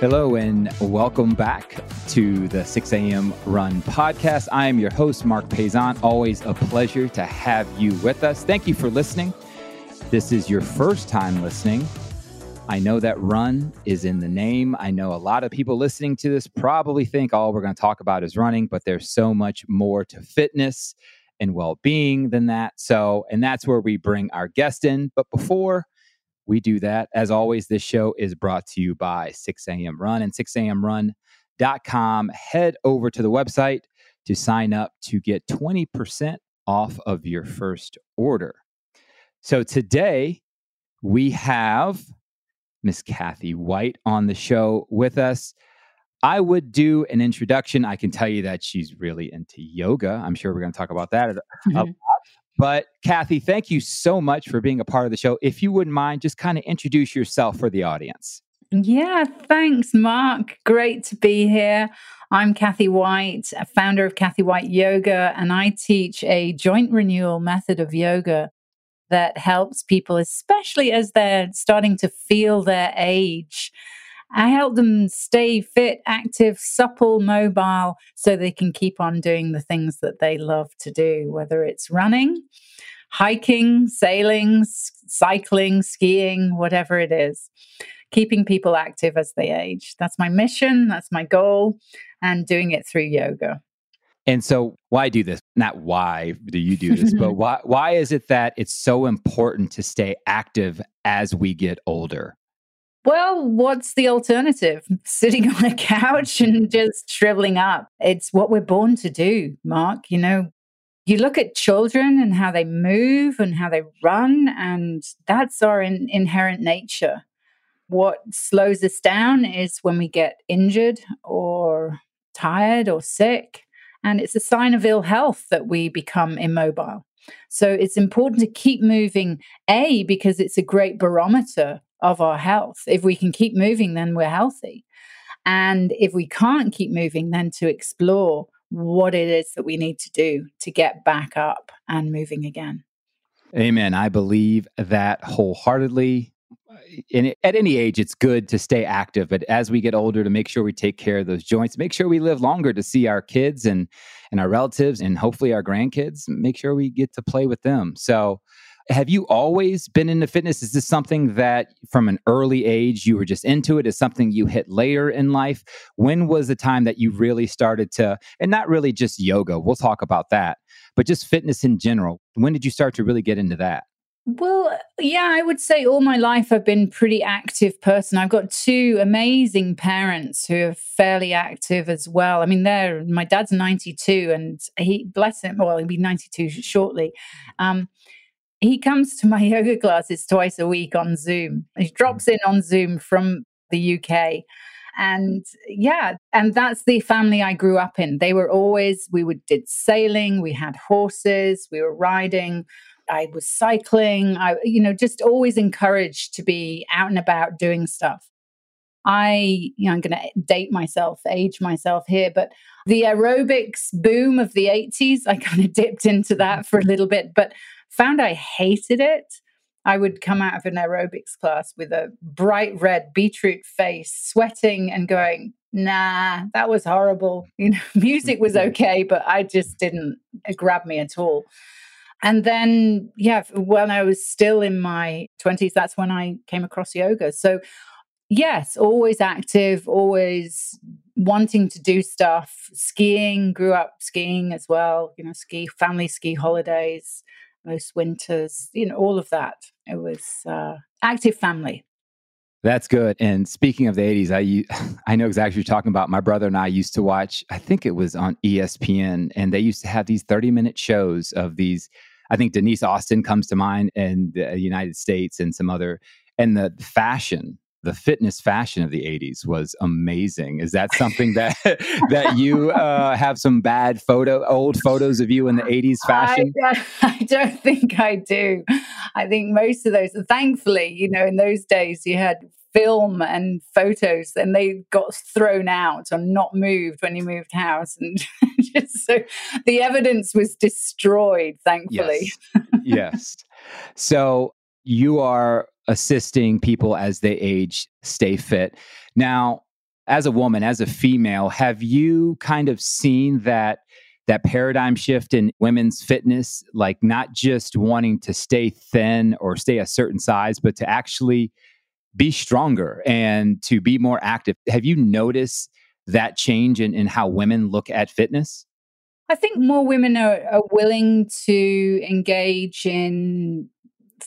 Hello, and welcome back to the 6 a.m. Run podcast. I am your host, Marc Paisant. Always a pleasure to have you with us. Thank you for listening. This is your first time listening. I know that run is in the name. I know a lot of people listening to this probably think all we're going to talk about is running, but there's so much more to fitness and well being than that. So, and that's where we bring our guest in. But before we do that. As always, this show is brought to you by 6 a.m. Run and 6amrun.com. Head over to the website to sign up to get 20% off of your first order. So today we have Miss Kathy White on the show with us. I would do an introduction. I can tell you that she's really into yoga. I'm sure we're going to talk about that a, a lot. But Kathy, thank you so much for being a part of the show. If you wouldn't mind, just kind of introduce yourself for the audience. Yeah, thanks, Marc. Great to be here. I'm Kathy White, a founder of Kathy White Yoga, and I teach a joint renewal method of yoga that helps people, especially as they're starting to feel their age, I help them stay fit, active, supple, mobile, so they can keep on doing the things that they love to do, whether it's running, hiking, sailing, cycling, skiing, whatever it is. Keeping people active as they age. That's my mission, that's my goal, and doing it through yoga. And so why do this? Not why do you do this, but why why is it that it's so important to stay active as we get older? Well, what's the alternative? Sitting on a couch and just shriveling up. It's what we're born to do, Marc. You know, you look at children and how they move and how they run, and that's our in- inherent nature. What slows us down is when we get injured or tired or sick. And it's a sign of ill health that we become immobile. So it's important to keep moving, A, because it's a great barometer of our health. If we can keep moving, then we're healthy. And if we can't keep moving, then to explore what it is that we need to do to get back up and moving again. Amen. I believe that wholeheartedly. Uh, in, at any age, it's good to stay active, but as we get older, to make sure we take care of those joints, make sure we live longer to see our kids and and our relatives, and hopefully our grandkids. Make sure we get to play with them. So, have you always been into fitness? Is this something that from an early age you were just into it? Is something you hit later in life? When was the time that you really started to, and not really just yoga, we'll talk about that, but just fitness in general? When did you start to really get into that? Well, yeah, I would say all my life I've been pretty active person. I've got two amazing parents who are fairly active as well. I mean, they're my dad's 92 and he bless him, well, he'll be 92 shortly. Um, he comes to my yoga classes twice a week on Zoom. He hmm. drops in on Zoom from the UK. And yeah, and that's the family I grew up in. They were always, we would did sailing, we had horses, we were riding, I was cycling, I, you know, just always encouraged to be out and about doing stuff. I, you know, I'm going to date myself, age myself here, but the aerobics boom of the 80s, I kind of dipped into that for a little bit. But found I hated it. I would come out of an aerobics class with a bright red beetroot face, sweating and going, nah, that was horrible. You know, music was okay, but I just didn't uh, grab me at all. And then, yeah, when I was still in my 20s, that's when I came across yoga. So, yes, always active, always wanting to do stuff. Skiing, grew up skiing as well, you know, ski, family ski holidays most winters, you know, all of that. It was uh, active family. That's good. And speaking of the 80s, I I know exactly what you're talking about. My brother and I used to watch, I think it was on ESPN, and they used to have these 30 minute shows of these. I think Denise Austin comes to mind in the United States and some other, and the fashion the fitness fashion of the 80s was amazing. Is that something that that you uh, have some bad photo old photos of you in the 80s fashion? I don't, I don't think i do. I think most of those thankfully you know in those days you had film and photos and they got thrown out or not moved when you moved house and just so the evidence was destroyed thankfully. Yes, yes. so you are assisting people as they age stay fit. Now, as a woman, as a female, have you kind of seen that that paradigm shift in women's fitness, like not just wanting to stay thin or stay a certain size, but to actually be stronger and to be more active? Have you noticed that change in, in how women look at fitness? I think more women are, are willing to engage in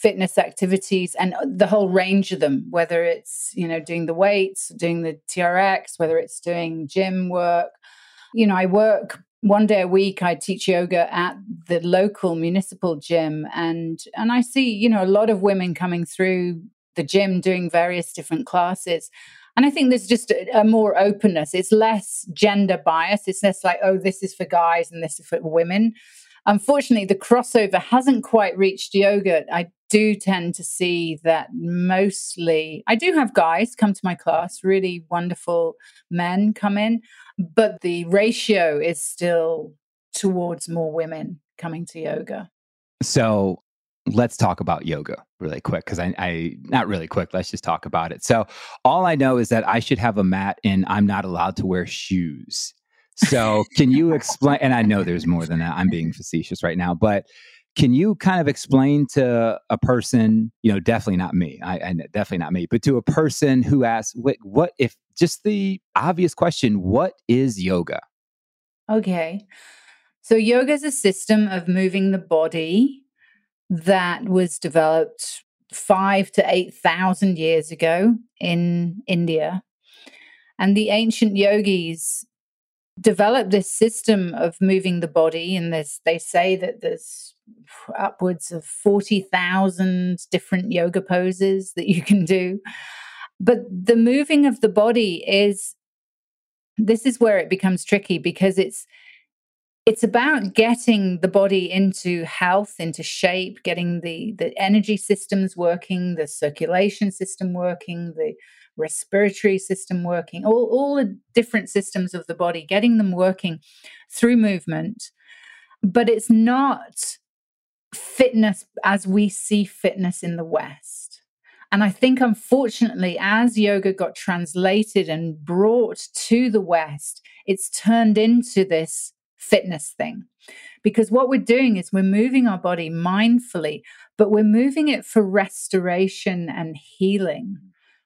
fitness activities and the whole range of them whether it's you know doing the weights doing the trx whether it's doing gym work. You know i work one day a week i teach yoga at the local municipal gym and and i see you know a lot of women coming through the gym doing various different classes. And i think there's just a, a more openness. It's less gender bias. It's less like oh this is for guys and this is for women Unfortunately, the crossover hasn't quite reached yoga. I do tend to see that mostly, I do have guys come to my class, really wonderful men come in, but the ratio is still towards more women coming to yoga. So let's talk about yoga really quick because I, I not really quick let's just talk about it so all i know is that i should have a mat and i'm not allowed to wear shoes so, can you explain? And I know there's more than that. I'm being facetious right now, but can you kind of explain to a person, you know, definitely not me, I, I definitely not me, but to a person who asks, what, what if just the obvious question, what is yoga? Okay. So, yoga is a system of moving the body that was developed five to 8,000 years ago in India. And the ancient yogis developed this system of moving the body and there's they say that there's upwards of 40,000 different yoga poses that you can do. But the moving of the body is this is where it becomes tricky because it's it's about getting the body into health into shape getting the the energy systems working the circulation system working the respiratory system working, all, all the different systems of the body, getting them working through movement. But it's not fitness as we see fitness in the West. And I think, unfortunately, as yoga got translated and brought to the West, it's turned into this fitness thing. Because what we're doing is we're moving our body mindfully, but we're moving it for restoration and healing.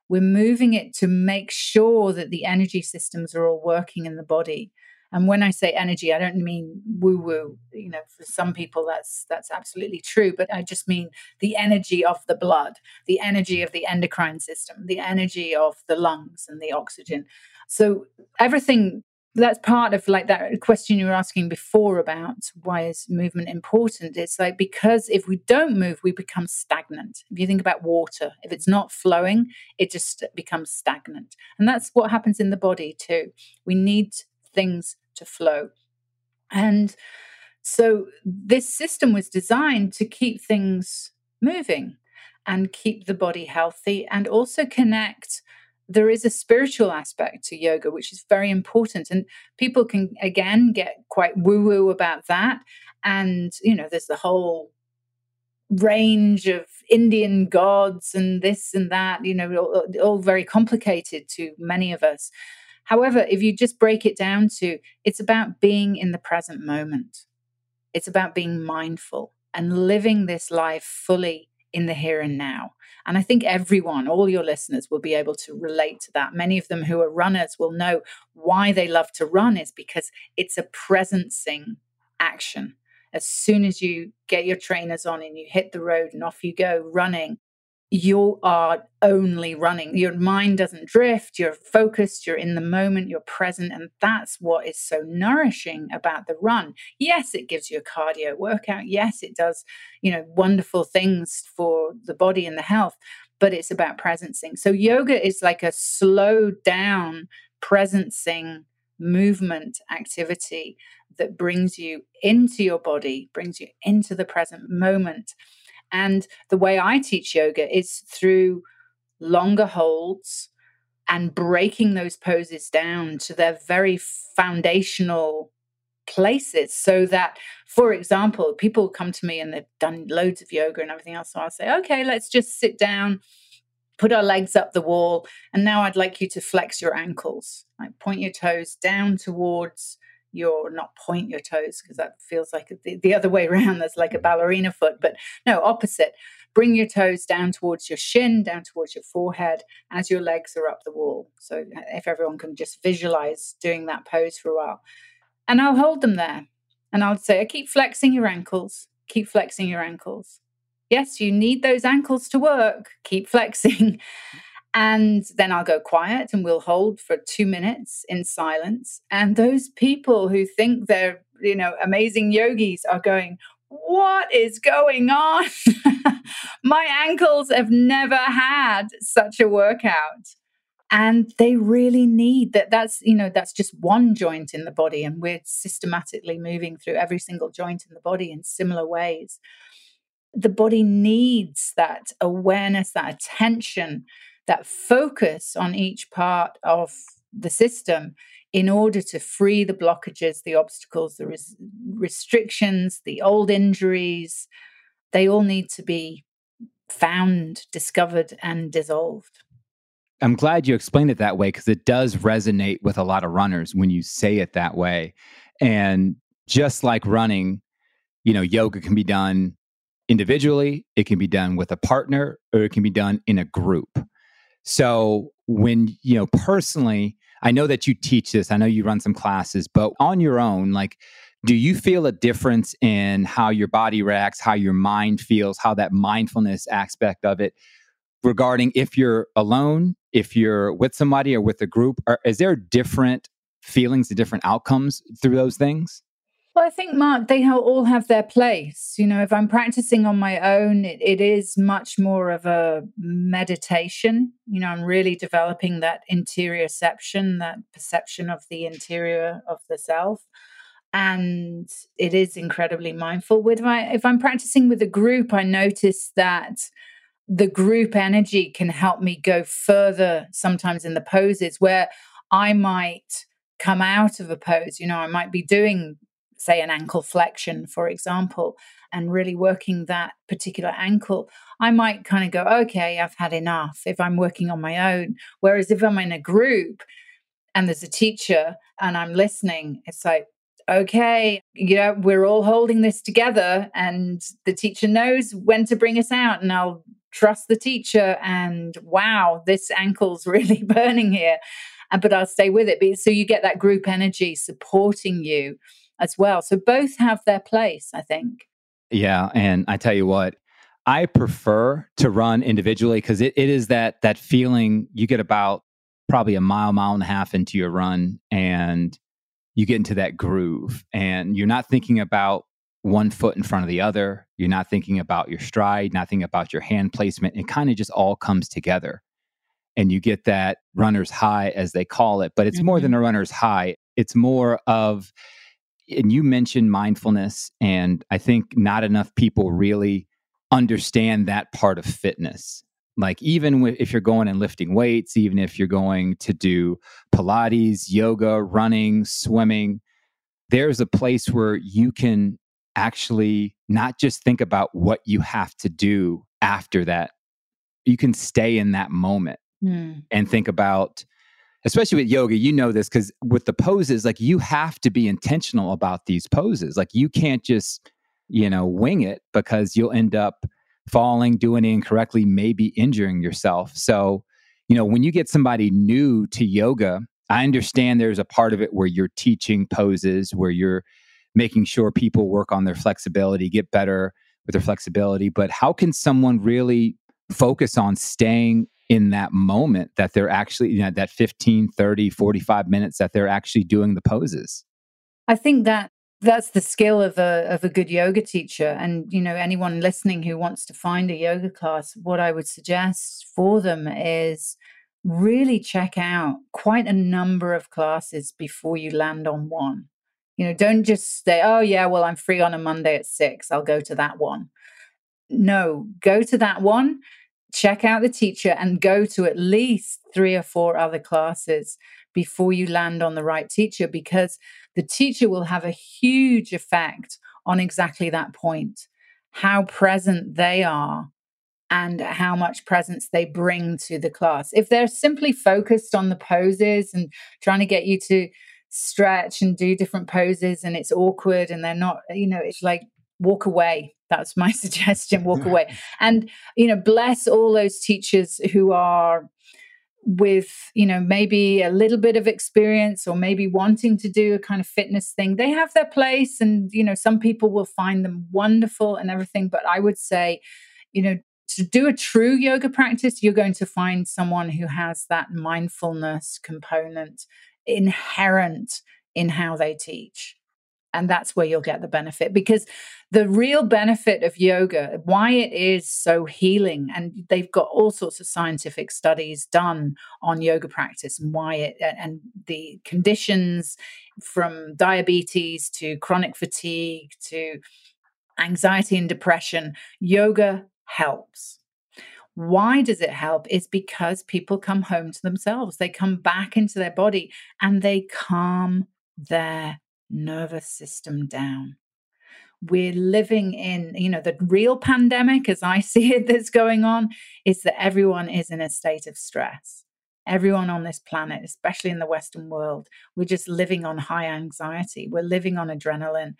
We're moving it to make sure that the energy systems are all working in the body. And when I say energy, I don't mean woo woo. You know, for some people, that's that's absolutely true. But I just mean the energy of the blood, the energy of the endocrine system, the energy of the lungs and the oxygen. So everything that's part of like that question you were asking before about why is movement important. It's like because if we don't move we become stagnant. If you think about water if it's not flowing it just becomes stagnant. And that's what happens in the body too. We need things to flow. And so this system was designed to keep things moving and keep the body healthy and also connect there is a spiritual aspect to yoga, which is very important. And people can, again, get quite woo woo about that. And, you know, there's the whole range of Indian gods and this and that, you know, all, all, very complicated to many of us. However, if you just break it down to it's about being in the present moment, it's about being mindful and living this life fully in the here and now. And I think everyone, all your listeners, will be able to relate to that. Many of them who are runners will know why they love to run is because it's a presencing action. As soon as you get your trainers on and you hit the road and off you go running, you are only running. Your mind doesn't drift, you're focused, you're in the moment, you're present. And that's what is so nourishing about the run. Yes, it gives you a cardio workout. Yes, it does, you know, wonderful things for the body and the health, but it's about presencing. So yoga is like a slow down presencing movement activity that brings you into your body, brings you into the present moment and the way I teach yoga is through longer holds and breaking those poses down to their very foundational places so that for example people come to me and they've done loads of yoga and everything else so i'll say okay let's just sit down put our legs up the wall. And now I'd like you to flex your ankles. Like point your toes down towards your, not point your toes, because that feels like the, the other way around. There's like a mm. ballerina foot, but no, opposite. Bring your toes down towards your shin, down towards your forehead as your legs are up the wall. So if everyone can just visualize doing that pose for a while. And I'll hold them there. And I'll say, I keep flexing your ankles, keep flexing your ankles yes, you need those ankles to work, keep flexing. And then I'll go quiet and we'll hold for two minutes in silence. And those people who think they're, you know, amazing yogis are going, what is going on? My ankles have never had such a workout. And they really need that. That's, you know, that's just one joint in the body. And we're systematically moving through every single joint in the body in similar ways the body needs that awareness, that attention, that focus on each part of the system in order to free the blockages, the obstacles, the res- restrictions, the old injuries. They all need to be found, discovered, and dissolved. I'm glad you explained it that way because it does resonate with a lot of runners when you say it that way. And just like running, you know, yoga can be done individually, it can be done with a partner, or it can be done in a group. So, when, you know, personally, I know that you teach this, I know you run some classes, but on your own, like, do you feel a difference in how your body reacts, how your mind feels, how that mindfulness aspect of it regarding if you're alone, if you're with somebody or with a group? Or is there different feelings, the different outcomes through those things? Well, I think, Marc, they all have their place. You know, if I'm practicing on my own, it, it is much more of a meditation. You know, I'm really developing that interoception, that perception of the interior of the self. And it is incredibly mindful. With my, if I'm practicing with a group, I notice that the group energy can help me go further sometimes in the poses where I might come out of a pose. You know, I might be doing say an ankle flexion, for example, and really working that particular ankle, I might kind of go, okay, I've had enough if I'm working on my own. Whereas if I'm in a group and there's a teacher and I'm listening, it's like, okay, you know, we're all holding this together and the teacher knows when to bring us out and I'll trust the teacher and wow, this ankle's really burning here. But I'll stay with it. So you get that group energy supporting you as well. So both have their place, I think. Yeah. And I tell you what, I prefer to run individually because it, it is that that feeling you get about probably a mile, mile and a half into your run and you get into that groove and you're not thinking about one foot in front of the other. You're not thinking about your stride, nothing about your hand placement. It kind of just all comes together. And you get that runner's high, as they call it, but it's mm-hmm. more than mm-hmm. a runner's high. It's more of and you mentioned mindfulness, and I think not enough people really understand that part of fitness. Like, even if you're going and lifting weights, even if you're going to do Pilates, yoga, running, swimming, there's a place where you can actually not just think about what you have to do after that. You can stay in that moment mm. and think about especially with yoga, you know this because with the poses, like you have to be intentional about these poses. Like you can't just, you know, wing it because you'll end up falling, doing it incorrectly, maybe injuring yourself. So, you know, when you get somebody new to yoga, I understand there's a part of it where you're teaching poses, where you're making sure people work on their flexibility, get better with their flexibility. But how can someone really focus on staying in that moment that they're actually you know that 15 30 45 minutes that they're actually doing the poses. I think that that's the skill of a of a good yoga teacher. And you know anyone listening who wants to find a yoga class what i would suggest for them is really check out quite a number of classes before you land on one. You know don't just say oh yeah well i'm free on a monday at 6 i'll go to that one. No go to that one check out the teacher and go to at least three or four other classes before you land on the right teacher because the teacher will have a huge effect on exactly that point how present they are and how much presence they bring to the class. If they're simply focused on the poses and trying to get you to stretch and do different poses and it's awkward and they're not, you know, it's like walk away. That's my suggestion walk away. And, you know, bless all those teachers who are with you know maybe a little bit of experience or maybe wanting to do a kind of fitness thing they have their place and you know some people will find them wonderful and everything but i would say you know to do a true yoga practice you're going to find someone who has that mindfulness component inherent in how they teach and that's where you'll get the benefit because the real benefit of yoga why it is so healing and they've got all sorts of scientific studies done on yoga practice and why it and the conditions from diabetes to chronic fatigue to anxiety and depression yoga helps why does it help? Is because people come home to themselves. They come back into their body and they calm their nervous system down. We're living in, you know, the real pandemic, as I see it, that's going on, is that everyone is in a state of stress. Everyone on this planet, especially in the Western world, we're just living on high anxiety. We're living on adrenaline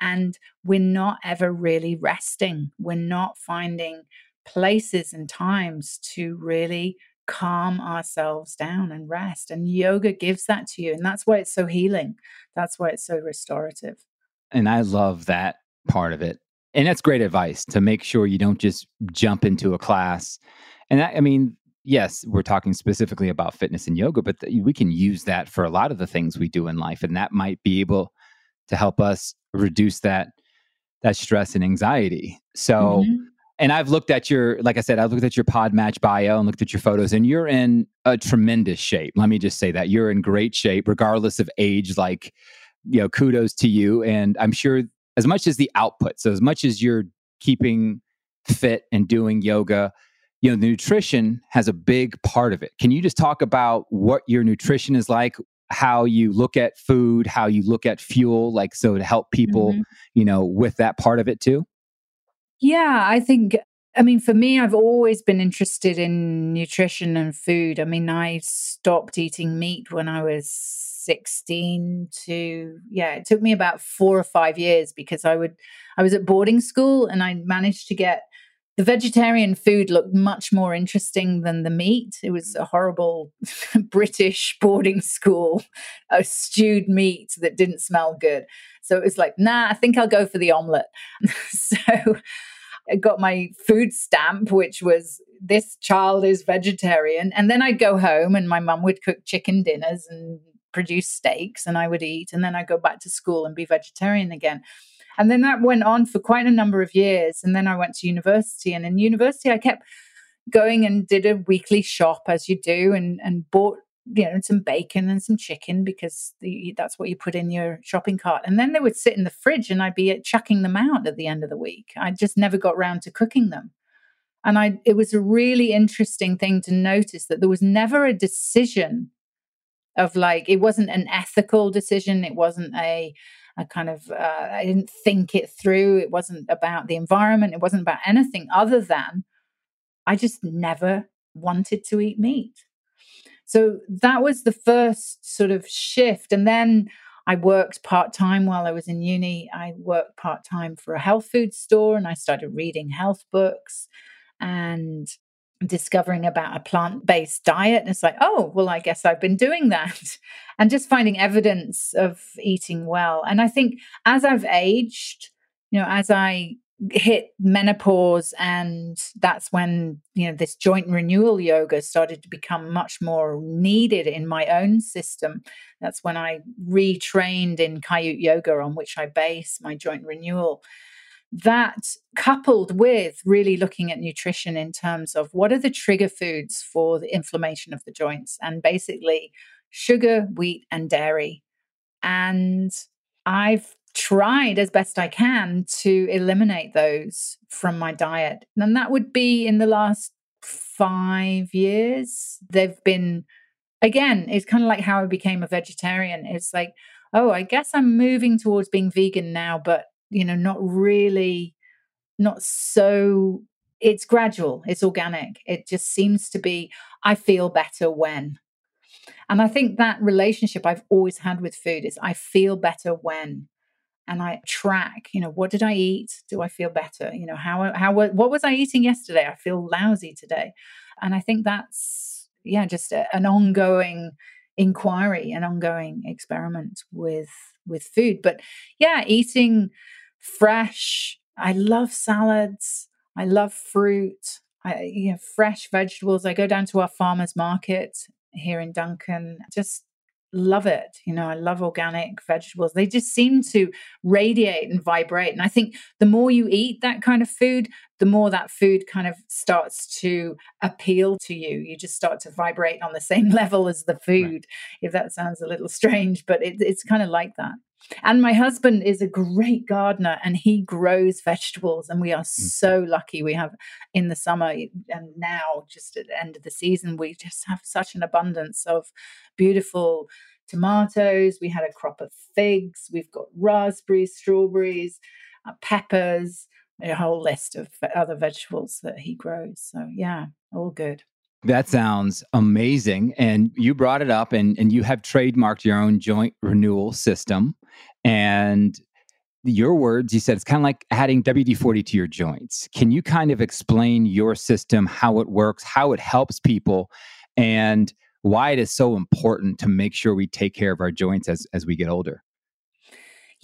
and we're not ever really resting. We're not finding places and times to really calm ourselves down and rest. And yoga gives that to you. And that's why it's so healing. That's why it's so restorative. And I love that part of it. And that's great advice to make sure you don't just jump into a class. And that, I mean, yes, we're talking specifically about fitness and yoga, but th- we can use that for a lot of the things we do in life. And that might be able to help us reduce that that stress and anxiety. So mm-hmm and I've looked at your, like I said, I've looked at your Podmatch bio and looked at your photos, and you're in a tremendous shape. Let me just say that you're in great shape, regardless of age. Like, you know, kudos to you. And I'm sure as much as the output, so as much as you're keeping fit and doing yoga, you know, the nutrition has a big part of it. Can you just talk about what your nutrition is like? how you look at food, how you look at fuel, like so to help people, mm-hmm. you know, with that part of it too? Yeah, I think I mean, for me, I've always been interested in nutrition and food. I mean, I stopped eating meat when I was 16 to, yeah, it took me about four or five years because I would, I was at boarding school and I managed to get the vegetarian food looked much more interesting than the meat. It was a horrible British boarding school, a stewed meat that didn't smell good. So it was like, nah, I think I'll go for the omelet. so, I got my food stamp, which was this child is vegetarian. And then I'd go home and my mum would cook chicken dinners and produce steaks and I would eat. And then I'd go back to school and be vegetarian again. And then that went on for quite a number of years. And then I went to university. And in university, I kept going and did a weekly shop as you do and, and bought you know, some bacon and some chicken because the, that's what you put in your shopping cart. And then they would sit in the fridge and I'd be uh, chucking them out at the end of the week. I just never got round to cooking them. And I, it was a really interesting thing to notice that there was never a decision of like, it wasn't an ethical decision. It wasn't a, a kind of, uh, I didn't think it through. It wasn't about the environment. It wasn't about anything other than I just never wanted to eat meat. So that was the first sort of shift. And then I worked part time while I was in uni. I worked part time for a health food store and I started reading health books and discovering about a plant based diet. And it's like, oh, well, I guess I've been doing that. And just finding evidence of eating well. And I think as I've aged, you know, as I hit menopause and that's when you know this joint renewal yoga started to become much more needed in my own system that's when i retrained in Kaiut yoga on which i base my joint renewal that coupled with really looking at nutrition in terms of what are the trigger foods for the inflammation of the joints and basically sugar wheat and dairy and I've tried as best I can to eliminate those from my diet. And that would be in the last five years. They've been, again, it's kind of like how I became a vegetarian. It's like, oh, I guess I'm moving towards being vegan now, but, you know, not really, not so it's gradual, it's organic. It just seems to be, I feel better when. And I think that relationship I've always had with food is I feel better when. And I track, you know, what did I eat? Do I feel better? You know, how, how, what was I eating yesterday? I feel lousy today. And I think that's, yeah, just a, an ongoing inquiry, an ongoing experiment with, with food. But yeah, eating fresh. I love salads. I love fruit. I, you know, fresh vegetables. I go down to our farmers market here in Duncan. Just love it. You know, I love organic vegetables. They just seem to radiate and vibrate. And I think the more you eat that kind of food, the more that food kind of starts to appeal to you. You just start to vibrate on the same level as the food, right. if that sounds a little strange, but it, it's kind of like that. And my husband is a great gardener and he grows vegetables. And we are mm. so lucky. We have in the summer and now, just at the end of the season, we just have such an abundance of beautiful tomatoes. We had a crop of figs. We've got raspberries, strawberries, uh, peppers, a whole list of other vegetables that he grows. So, yeah, all good. That sounds amazing. And you brought it up, and, and you have trademarked your own joint renewal system. And your words, you said it's kind of like adding WD 40 to your joints. Can you kind of explain your system, how it works, how it helps people, and why it is so important to make sure we take care of our joints as, as we get older?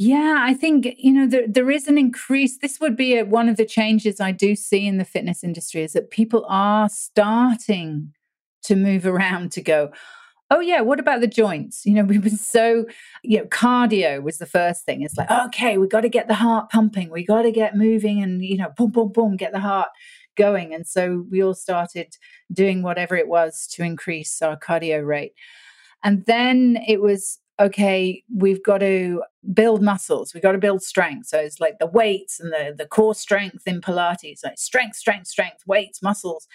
Yeah, I think, you know, there, there is an increase. This would be a, one of the changes I do see in the fitness industry is that people are starting to move around to go, oh, yeah, what about the joints? You know, we've been so, you know, cardio was the first thing. It's like, okay, we got to get the heart pumping, we got to get moving and, you know, boom, boom, boom, get the heart going. And so we all started doing whatever it was to increase our cardio rate. And then it was okay, we've got to build muscles, we've got to build strength. So it's like the weights and the, the core strength in Pilates, like strength, strength, strength, weights, muscles.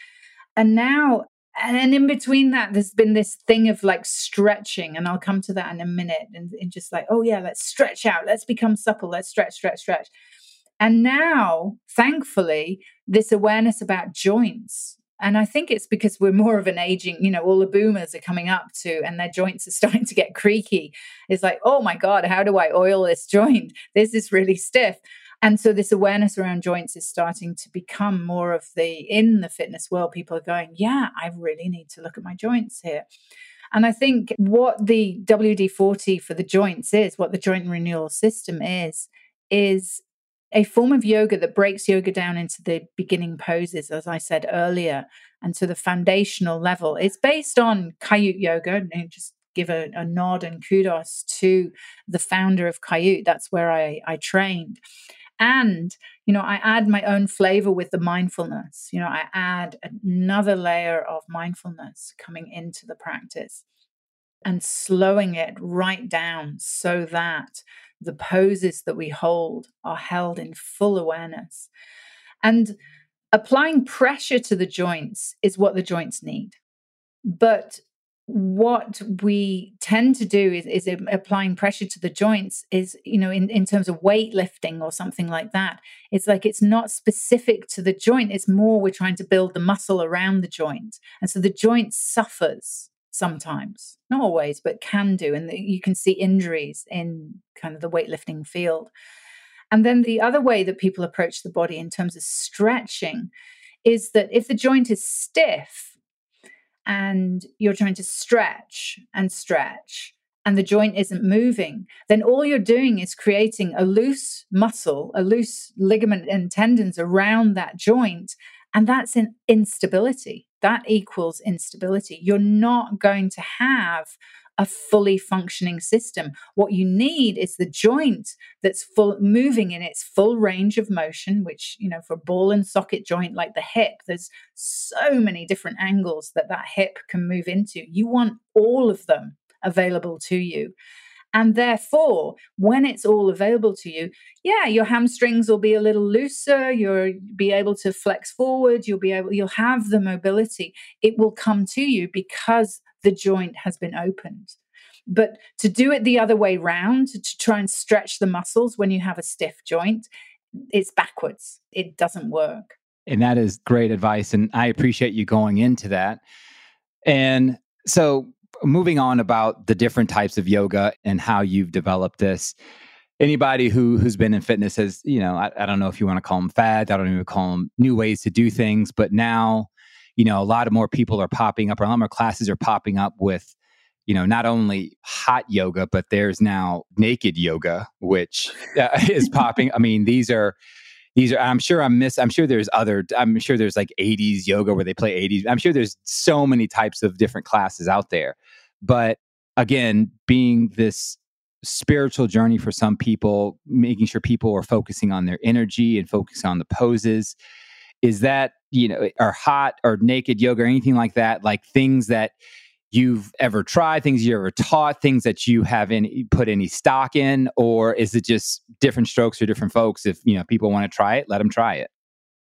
And now, and in between that, there's been this thing of like stretching, and I'll come to that in a minute. And, and just like, oh yeah, let's stretch out, let's become supple, let's stretch, stretch, stretch. And now, thankfully, this awareness about joints and I think it's because we're more of an aging, you know, all the boomers are coming up to and their joints are starting to get creaky. It's like, oh my God, how do I oil this joint? This is really stiff. And so this awareness around joints is starting to become more of the in the fitness world. People are going, yeah, I really need to look at my joints here. And I think what the WD 40 for the joints is, what the joint renewal system is, is a form of yoga that breaks yoga down into the beginning poses, as I said earlier, and to the foundational level. It's based on Kaiut Yoga. And just give a, a, nod and kudos to the founder of Kaiut. That's where I, I trained. And, you know, I add my own flavor with the mindfulness. You know, I add another layer of mindfulness coming into the practice and slowing it right down so that the poses that we hold are held in full awareness. And applying pressure to the joints is what the joints need. But what we tend to do is, is applying pressure to the joints is you know in, in terms of weightlifting or something like that it's like it's not specific to the joint it's more we're trying to build the muscle around the joint and so the joint suffers sometimes, not always, but can do. And you can see injuries in kind of the weightlifting field. And then the other way that people approach the body in terms of stretching is that if the joint is stiff and you're trying to stretch and stretch, and the joint isn't moving, then all you're doing is creating a loose muscle, a loose ligament and tendons around that joint. And that's an instability that equals instability. You're not going to have a fully functioning system. What you need is the joint that's full moving in its full range of motion, which, you know, for ball and socket joint like the hip, there's so many different angles that that hip can move into. You want all of them available to you. And therefore, when it's all available to you, yeah, your hamstrings will be a little looser. You'll be able to flex forward. You'll be able, you'll have the mobility. It will come to you because the joint has been opened. But to do it the other way round, to try and stretch the muscles when you have a stiff joint, it's backwards. It doesn't work. And that is great advice. And I appreciate you going into that. And so, moving on about the different types of yoga and how you've developed this. Anybody who who's been in fitness has, you know, I, I don't know if you want to call them fads. I don't even call them new ways to do things. But now, you know, a lot of more people are popping up, or a lot more classes are popping up with you know, not only hot yoga, but there's now naked yoga, which uh, is popping. I mean, these are these are i'm sure i'm miss i'm sure there's other i'm sure there's like 80s yoga where they play 80s i'm sure there's so many types of different classes out there. But again being this spiritual journey for some people making sure people are focusing on their energy and focusing on the poses is that you know are hot or naked yoga or anything like that like things that you've ever tried, things you ever taught, things that you haven't put any stock in, or is it just different strokes for different folks? If you know people want to try it, let them try it.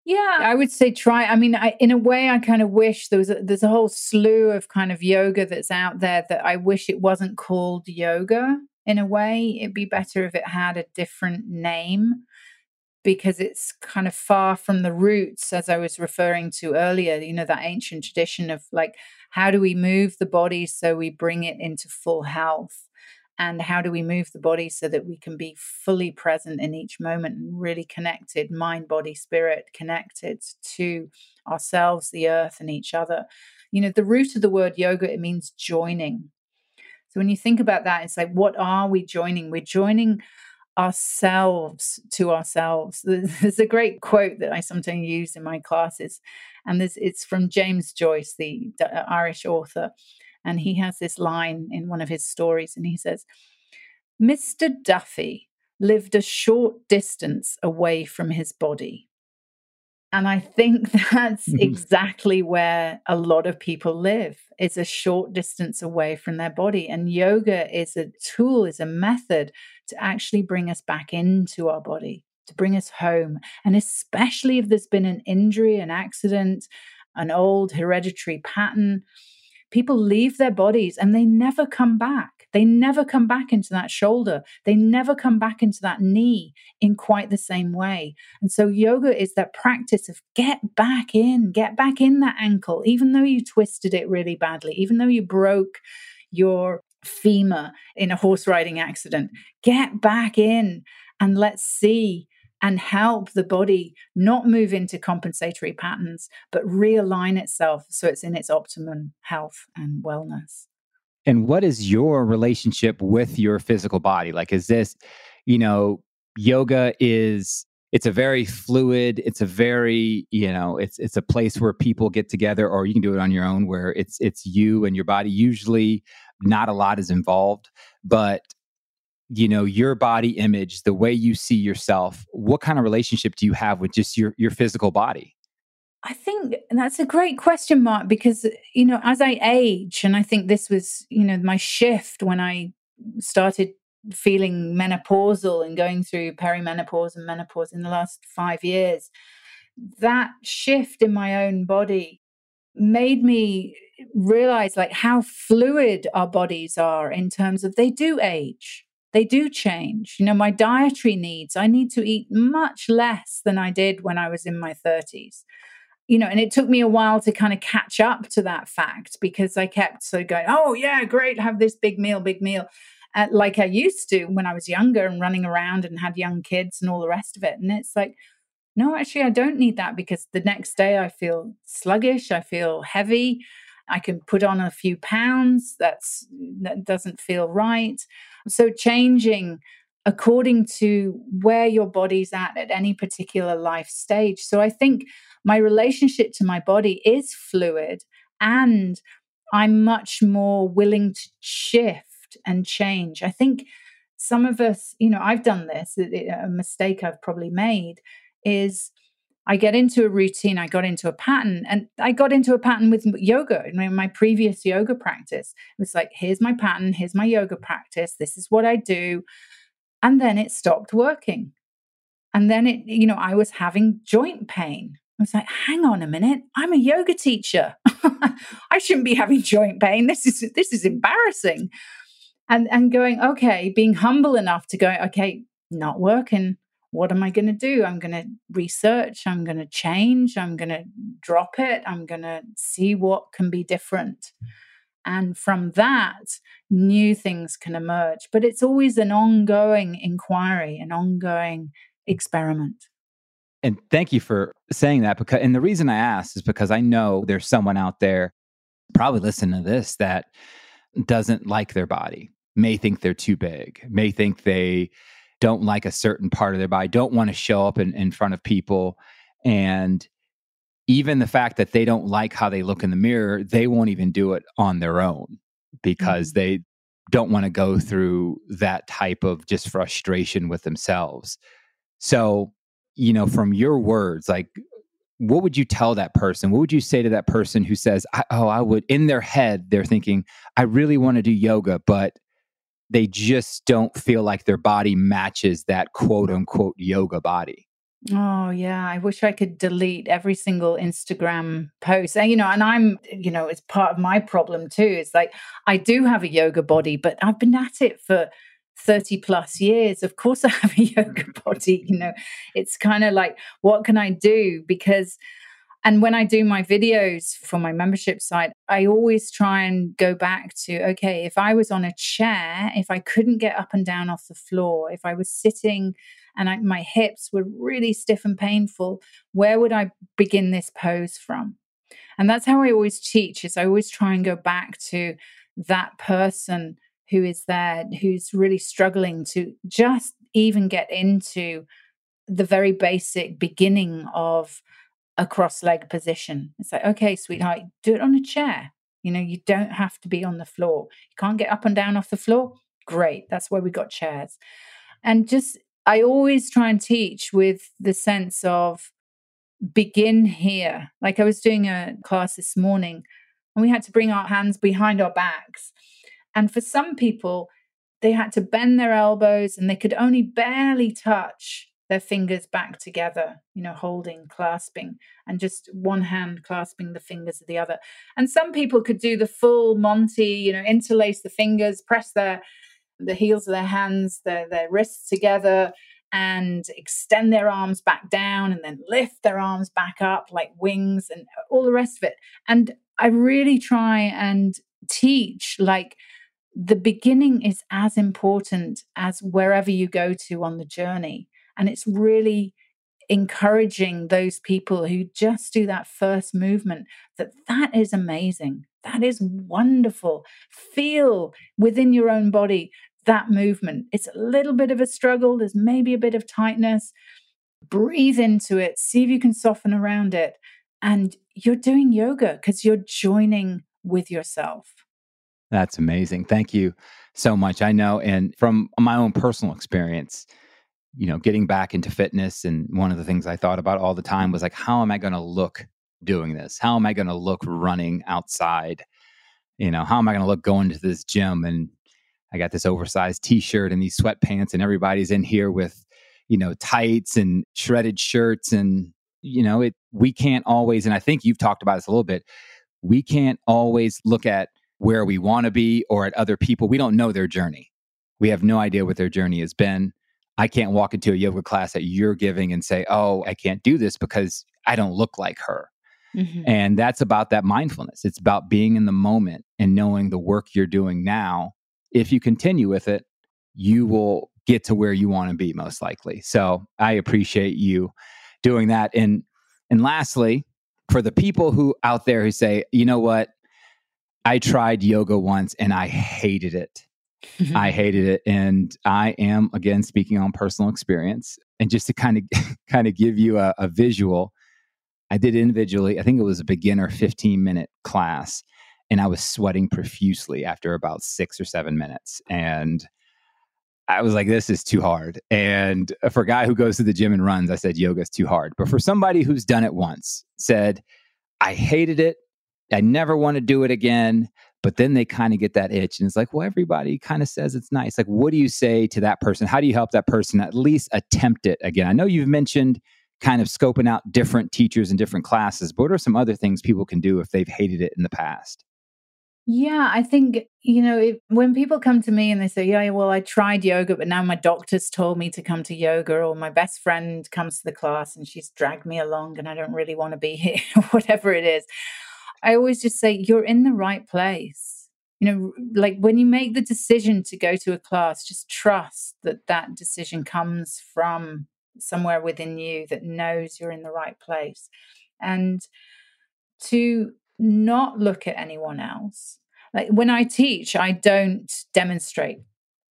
Yeah, I would say try. I mean, I, in a way, I kind of wish there was a, there's a whole slew of kind of yoga that's out there that I wish it wasn't called yoga. In a way, it'd be better if it had a different name because it's kind of far from the roots, as I was referring to earlier. You know, that ancient tradition of like how do we move the body so we bring it into full health? And how do we move the body so that we can be fully present in each moment and really connected, mind, body, spirit, connected to ourselves, the earth, and each other? You know, the root of the word yoga, it means joining. So when you think about that, it's like, what are we joining? We're joining ourselves to ourselves. There's a great quote that I sometimes use in my classes, and this it's from James Joyce, the Irish author, and he has this line in one of his stories, and he says, "Mr. Duffy lived a short distance away from his body." And I think that's mm-hmm. exactly where a lot of people live. It's a short distance away from their body. And yoga is a tool, is a method to actually bring us back into our body, to bring us home. And especially if there's been an injury, an accident, an old hereditary pattern, people leave their bodies and they never come back. They never come back into that shoulder. They never come back into that knee in quite the same way. And so, yoga is that practice of get back in, get back in that ankle, even though you twisted it really badly, even though you broke your femur in a horse riding accident. Get back in and let's see and help the body not move into compensatory patterns, but realign itself so it's in its optimum health and wellness. And what is your relationship with your physical body? Like, is this, you know, yoga is it's a very fluid it's a very you know it's it's a place where people get together or you can do it on your own where it's it's you and your body usually not a lot is involved but you know your body image the way you see yourself what kind of relationship do you have with just your your physical body? I think that's a great question, Marc, because, you know, as I age, and I think this was, you know, my shift when I started feeling menopausal and going through perimenopause and menopause in the last five years, that shift in my own body made me realize like how fluid our bodies are in terms of they do age they do change you know my dietary needs i need to eat much less than i did when i was in my 30s you know, and it took me a while to kind of catch up to that fact because I kept sort of going, oh, yeah, great, have this big meal, big meal, uh, like I used to when I was younger and running around and had young kids and all the rest of it. And it's like, no, actually, I don't need that because the next day I feel sluggish, I feel heavy. I can put on a few pounds. That's that doesn't feel right. So changing according to where your body's at at any particular life stage. So I think my relationship to my body is fluid and I'm much more willing to shift and change. I think some of us, you know, I've done this, a mistake I've probably made is I get into a routine, I got into a pattern, and I got into a pattern with yoga. In my previous yoga practice, it was like, here's my pattern, here's my yoga practice, this is what I do. And then it stopped working. And then it, you know, I was having joint pain. I was like, hang on a minute, I'm a yoga teacher. I shouldn't be having joint pain. This is this is embarrassing. And and going, okay, being humble enough to go, okay, not working. What am I going to do? I'm going to research, I'm going to change, I'm going to drop it, I'm going to see what can be different. And from that, new things can emerge. But it's always an ongoing inquiry, an ongoing experiment. And thank you for saying that because and the reason I asked is because I know there's someone out there probably listening to this that doesn't like their body, may think they're too big, may think they don't like a certain part of their body, don't want to show up in, in front of people. And even the fact that they don't like how they look in the mirror, they won't even do it on their own because mm-hmm. they don't want to go through that type of just frustration with themselves. So, you know, from your words, like, what would you tell that person? What would you say to that person who says, Oh, I would, in their head, they're thinking, I really want to do yoga, but they just don't feel like their body matches that quote mm. unquote yoga body. Oh yeah, I wish I could delete every single Instagram post. And, you know, and I'm, you know, it's part of my problem too. It's like I do have a yoga body, but I've been at it for 30 plus years. Of course I have a yoga mm. body, you know. It's kind of like what can I do because and when I do my videos for my membership site, I always try and go back to okay, if I was on a chair, if I couldn't get up and down off the floor, if I was sitting and I, my hips were really stiff and painful, where would I begin this pose from? And that's how I always teach is I always try and go back to that person who is there who's really struggling to just even get into the very basic beginning of a cross leg position. It's like, okay, sweetheart, do it on a chair. You know, you don't have to be on the floor. You can't get up and down off the floor. Great. That's why we got chairs. And just, I always try and teach with the sense of begin here. Like I was doing a class this morning and we had to bring our hands behind our backs. And for some people, they had to bend their elbows and they could only barely touch their fingers back together, you know, holding, clasping, and just one hand clasping the fingers of the other. And some people could do the full Monty, you know, interlace the fingers, press their the heels of their hands, their, their wrists together, and extend their arms back down and then lift their arms back up like wings and all the rest of it. And I really try and teach like the beginning is as important as wherever you go to on the journey. And it's really encouraging those people who just do that first movement that that is amazing. That is wonderful. Feel within your own body that movement. It's a little bit of a struggle, there's maybe a bit of tightness. Breathe into it, see if you can soften around it. And you're doing yoga because you're joining with yourself. That's amazing. Thank you so much. I know, and from my own personal experience, you know, getting back into fitness. And one of the things I thought about all the time was like, how am I going to look doing this? How am I going to look running outside? You know, how am I going to look going to this gym? And I got this oversized t shirt and these sweatpants, and everybody's in here with, you know, tights and shredded shirts. And, you know, it, we can't always, and I think you've talked about this a little bit, we can't always look at where we want to be or at other people. We don't know their journey. We have no idea what their journey has been. I can't walk into a yoga class that you're giving and say, oh, I can't do this because I don't look like her. Mm-hmm. And that's about that mindfulness. It's about being in the moment and knowing the work you're doing now. If you continue with it, you will get to where you want to be most likely. So I appreciate you doing that. And and lastly, for the people who out there who say, you know what, I tried yoga once and I hated it. I mm-hmm. hated it. And I am, again, speaking on personal experience. And just to kind of kind of give you a, a visual, I did individually, I think it was a beginner 15 minute class. And I was sweating profusely after about six or seven minutes. And I was like, this is too hard. And for a guy who goes to the gym and runs, I said, yoga is too hard. But for somebody who's done it once, said, I hated it. I never want to do it again. But then they kind of get that itch and it's like, well, everybody kind of says it's nice. Like, what do you say to that person? How do you help that person at least attempt it again? I know you've mentioned kind of scoping out different teachers and different classes, but what are some other things people can do if they've hated it in the past? Yeah, I think, you know, if, when people come to me and they say, Yeah, well, I tried yoga, but now my doctor's told me to come to yoga, or my best friend comes to the class and she's dragged me along and I don't really want to be here, whatever it is, I always just say, You're in the right place. You know, like when you make the decision to go to a class, just trust that that decision comes from somewhere within you that knows you're in the right place. And to not look at anyone else. Like when I teach, I don't demonstrate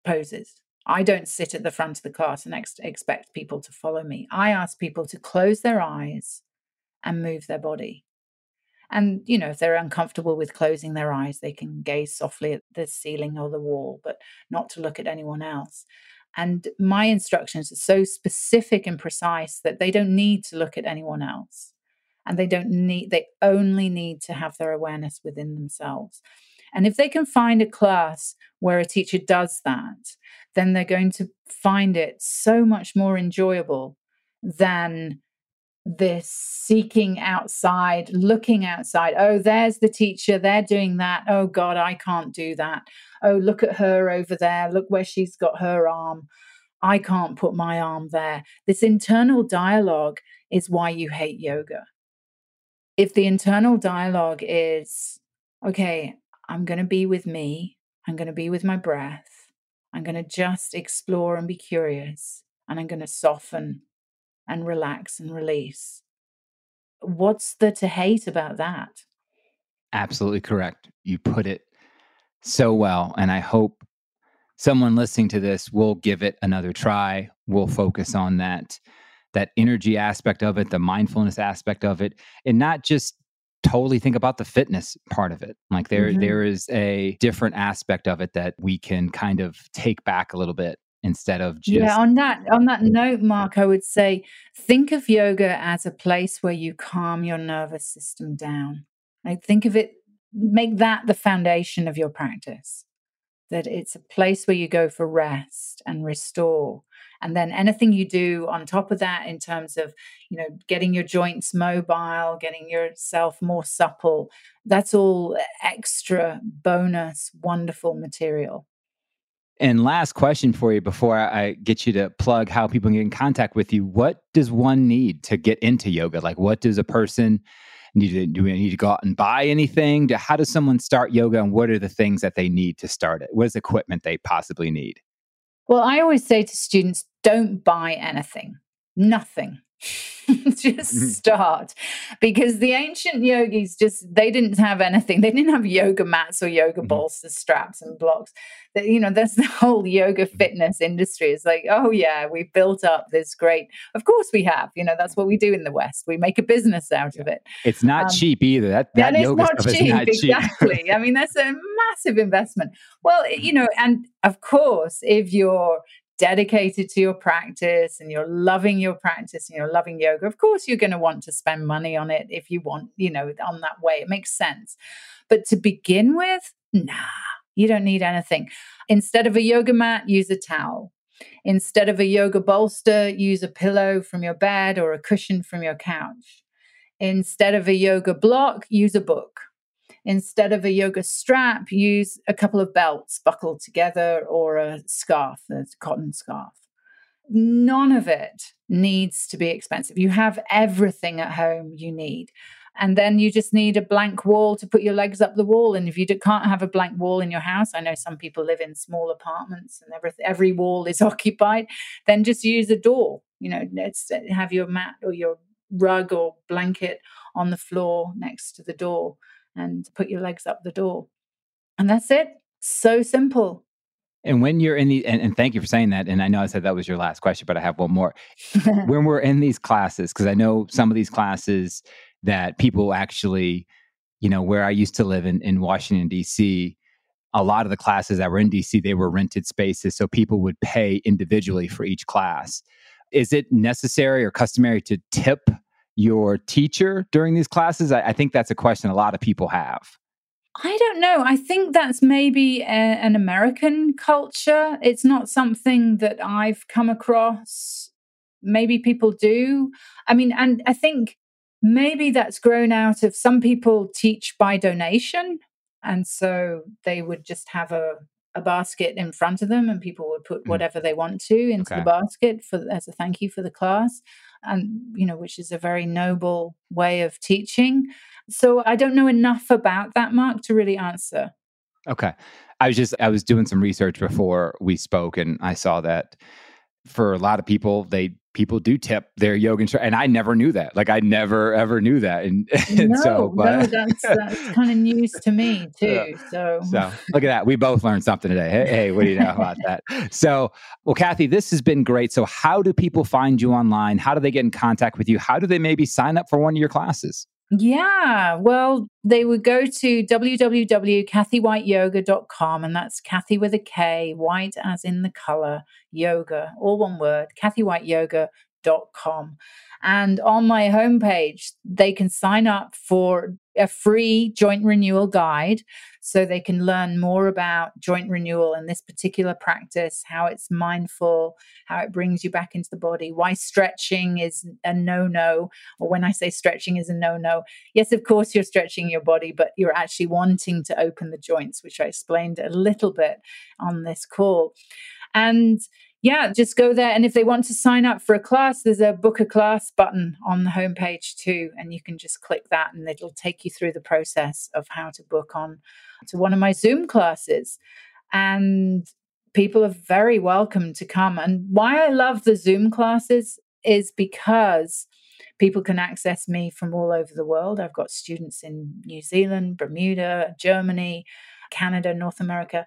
poses. I don't sit at the front of the class and ex- expect people to follow me. I ask people to close their eyes and move their body. And, you know, if they're uncomfortable with closing their eyes, they can gaze softly at the ceiling or the wall, but not to look at anyone else. And my instructions are so specific and precise that they don't need to look at anyone else and they don't need they only need to have their awareness within themselves and if they can find a class where a teacher does that then they're going to find it so much more enjoyable than this seeking outside, looking outside. Oh, there's the teacher. They're doing that. Oh, God, I can't do that. Oh, look at her over there. Look where she's got her arm. I can't put my arm there. This internal dialogue is why you hate yoga if the internal dialogue is, okay, I'm going to be with me, I'm going to be with my breath, I'm going to just explore and be curious, and I'm going to soften and relax and release. What's the to hate about that? Absolutely correct. You put it so well. And I hope someone listening to this will give it another try. We'll focus on that that energy aspect of it, the mindfulness aspect of it, and not just totally think about the fitness part of it. Like there, mm-hmm. there is a different aspect of it that we can kind of take back a little bit instead of just yeah on that on that note Marc i would say think of yoga as a place where you calm your nervous system down. Like think of it make that the foundation of your practice that it's a place where you go for rest and restore and then anything you do on top of that in terms of you know getting your joints mobile getting yourself more supple that's all eh, extra bonus wonderful material and last question for you before I get you to plug how people can get in contact with you. What does one need to get into yoga? Like, what does a person need to do? We need to go out and buy anything? How does someone start yoga, and what are the things that they need to start it? What is equipment they possibly need? Well, I always say to students, don't buy anything, nothing. just mm-hmm. start because the ancient yogis just they didn't have anything they didn't have yoga mats or yoga mm-hmm. bolsters straps and blocks that you know that's the whole yoga mm-hmm. fitness industry it's like oh yeah we've built up this great of course we have you know that's what we do in the west we make a business out yeah. of it it's not um, cheap either that, that and yoga it's not cheap, not exactly cheap. i mean that's a massive investment well you know and of course if you're dedicated to your practice and you're loving your practice and you're loving yoga, of course you're going to want to spend money on it if you want, you know, on that way. It makes sense. But to begin with, nah, you don't need anything. Instead of a yoga mat, use a towel. Instead of a yoga bolster, use a pillow from your bed or a cushion from your couch. Instead of a yoga block, use a book. Instead of a yoga strap, use a couple of belts buckled together or a scarf, a cotton scarf. None of it needs to be expensive. You have everything at home you need. And then you just need a blank wall to put your legs up the wall. And if you can't have a blank wall in your house, I know some people live in small apartments and every, every wall is occupied, then just use a door. You know, let's uh, have your mat or your rug or blanket on the floor next to the door and put your legs up the door. And that's it. So simple. And when you're in the, and, and, thank you for saying that. And I know I said that was your last question, but I have one more. when we're in these classes, because I know some of these classes that people actually, you know, where I used to live in, in Washington, D.C., a lot of the classes that were in DC, they were rented spaces. So people would pay individually for each class. Is it necessary or customary to tip your teacher during these classes? I, I think that's a question a lot of people have. I don't know. I think that's maybe a, an American culture. It's not something that I've come across. Maybe people do. I mean, and I think maybe that's grown out of some people teach by donation And so they would just have a, a basket in front of them and people would put Mm. whatever they want to into Okay. the basket for as a thank you for the class and you know which is a very noble way of teaching so i don't know enough about that Marc to really answer Okay. I was just I was doing some research before we spoke and I saw that for a lot of people they people do tip their yoga instructor and I never knew that. Like I never ever knew that. And, and no, so no, that's that's kind of news to me too. So, so look at that. We both learned something today. Hey, hey, what do you know about that? So, well, Kathy, this has been great. So, how do people find you online? How do they get in contact with you? How do they maybe sign up for one of your classes? Yeah, well, they would go to www.kathywhiteyoga.com and that's Kathy with a K, white as in the color, yoga, all one word, kathywhiteyoga.com. And on my homepage, they can sign up for a free joint renewal guide so they can learn more about joint renewal and this particular practice, how it's mindful, how it brings you back into the body, why stretching is a no no, or when I say stretching is a no no. Yes, of course, you're stretching your body, but you're actually wanting to open the joints, which I explained a little bit on this call. And yeah, just go there. And if they want to sign up for a class, there's a book a class button on the homepage too. And you can just click that and it'll take you through the process of how to book on to one of my Zoom classes. And people are very welcome to come. And why I love the Zoom classes is because people can access me from all over the world. I've got students in New Zealand, Bermuda, Germany, Canada, North America.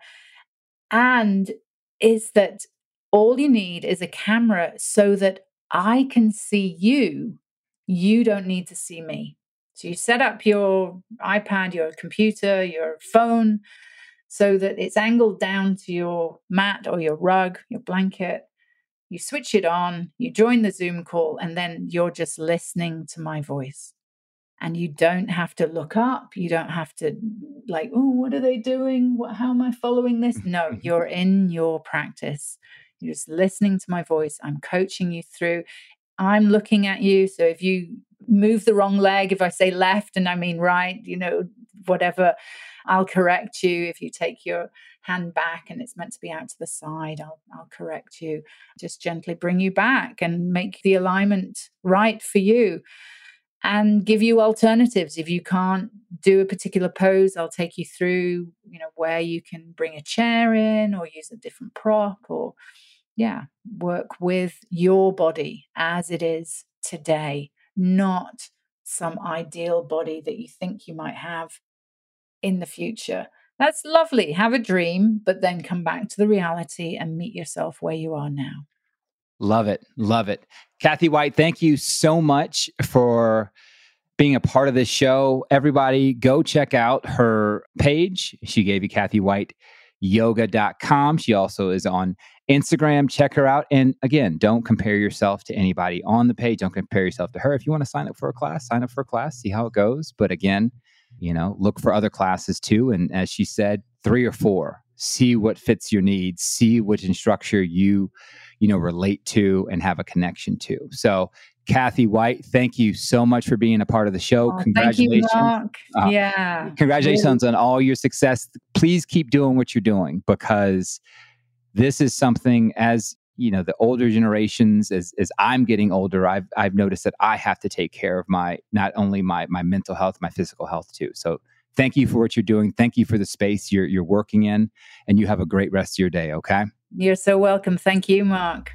And is that all you need is a camera so that I can see you. You don't need to see me. So you set up your iPad, your computer, your phone so that it's angled down to your mat or your rug, your blanket. You switch it on, you join the Zoom call, and then you're just listening to my voice. And you don't have to look up. You don't have to, like, oh, what are they doing? What, how am I following this? No, you're in your practice. You're just listening to my voice. I'm coaching you through. I'm looking at you. So if you move the wrong leg, if I say left and I mean right, you know, whatever, I'll correct you. If you take your hand back and it's meant to be out to the side, I'll, I'll correct you. Just gently bring you back and make the alignment right for you and give you alternatives. If you can't do a particular pose, I'll take you through, you know, where you can bring a chair in or use a different prop or yeah, work with your body as it is today, not some ideal body that you think you might have in the future. That's lovely. Have a dream, but then come back to the reality and meet yourself where you are now. Love it. Love it. Kathy White, thank you so much for being a part of this show. Everybody, go check out her page. She gave you Kathy White yoga.com. She also is on Instagram. Check her out. And again, don't compare yourself to anybody on the page. Don't compare yourself to her. If you want to sign up for a class, sign up for a class, see how it goes. But again, you know, look for other classes too. And as she said, three or four, see what fits your needs, see which instructor you, you know, relate to and have a connection to. So, Kathy White, thank you so much for being a part of the show. Oh, thank Congratulations. you, Marc. Uh, yeah. Congratulations on all your success. Please keep doing what you're doing because this is something as you know the older generations as as I'm getting older I've I've noticed that I have to take care of my not only my my mental health my physical health too. So thank you for what you're doing. Thank you for the space you're you're working in and you have a great rest of your day, okay? You're so welcome. Thank you, Marc.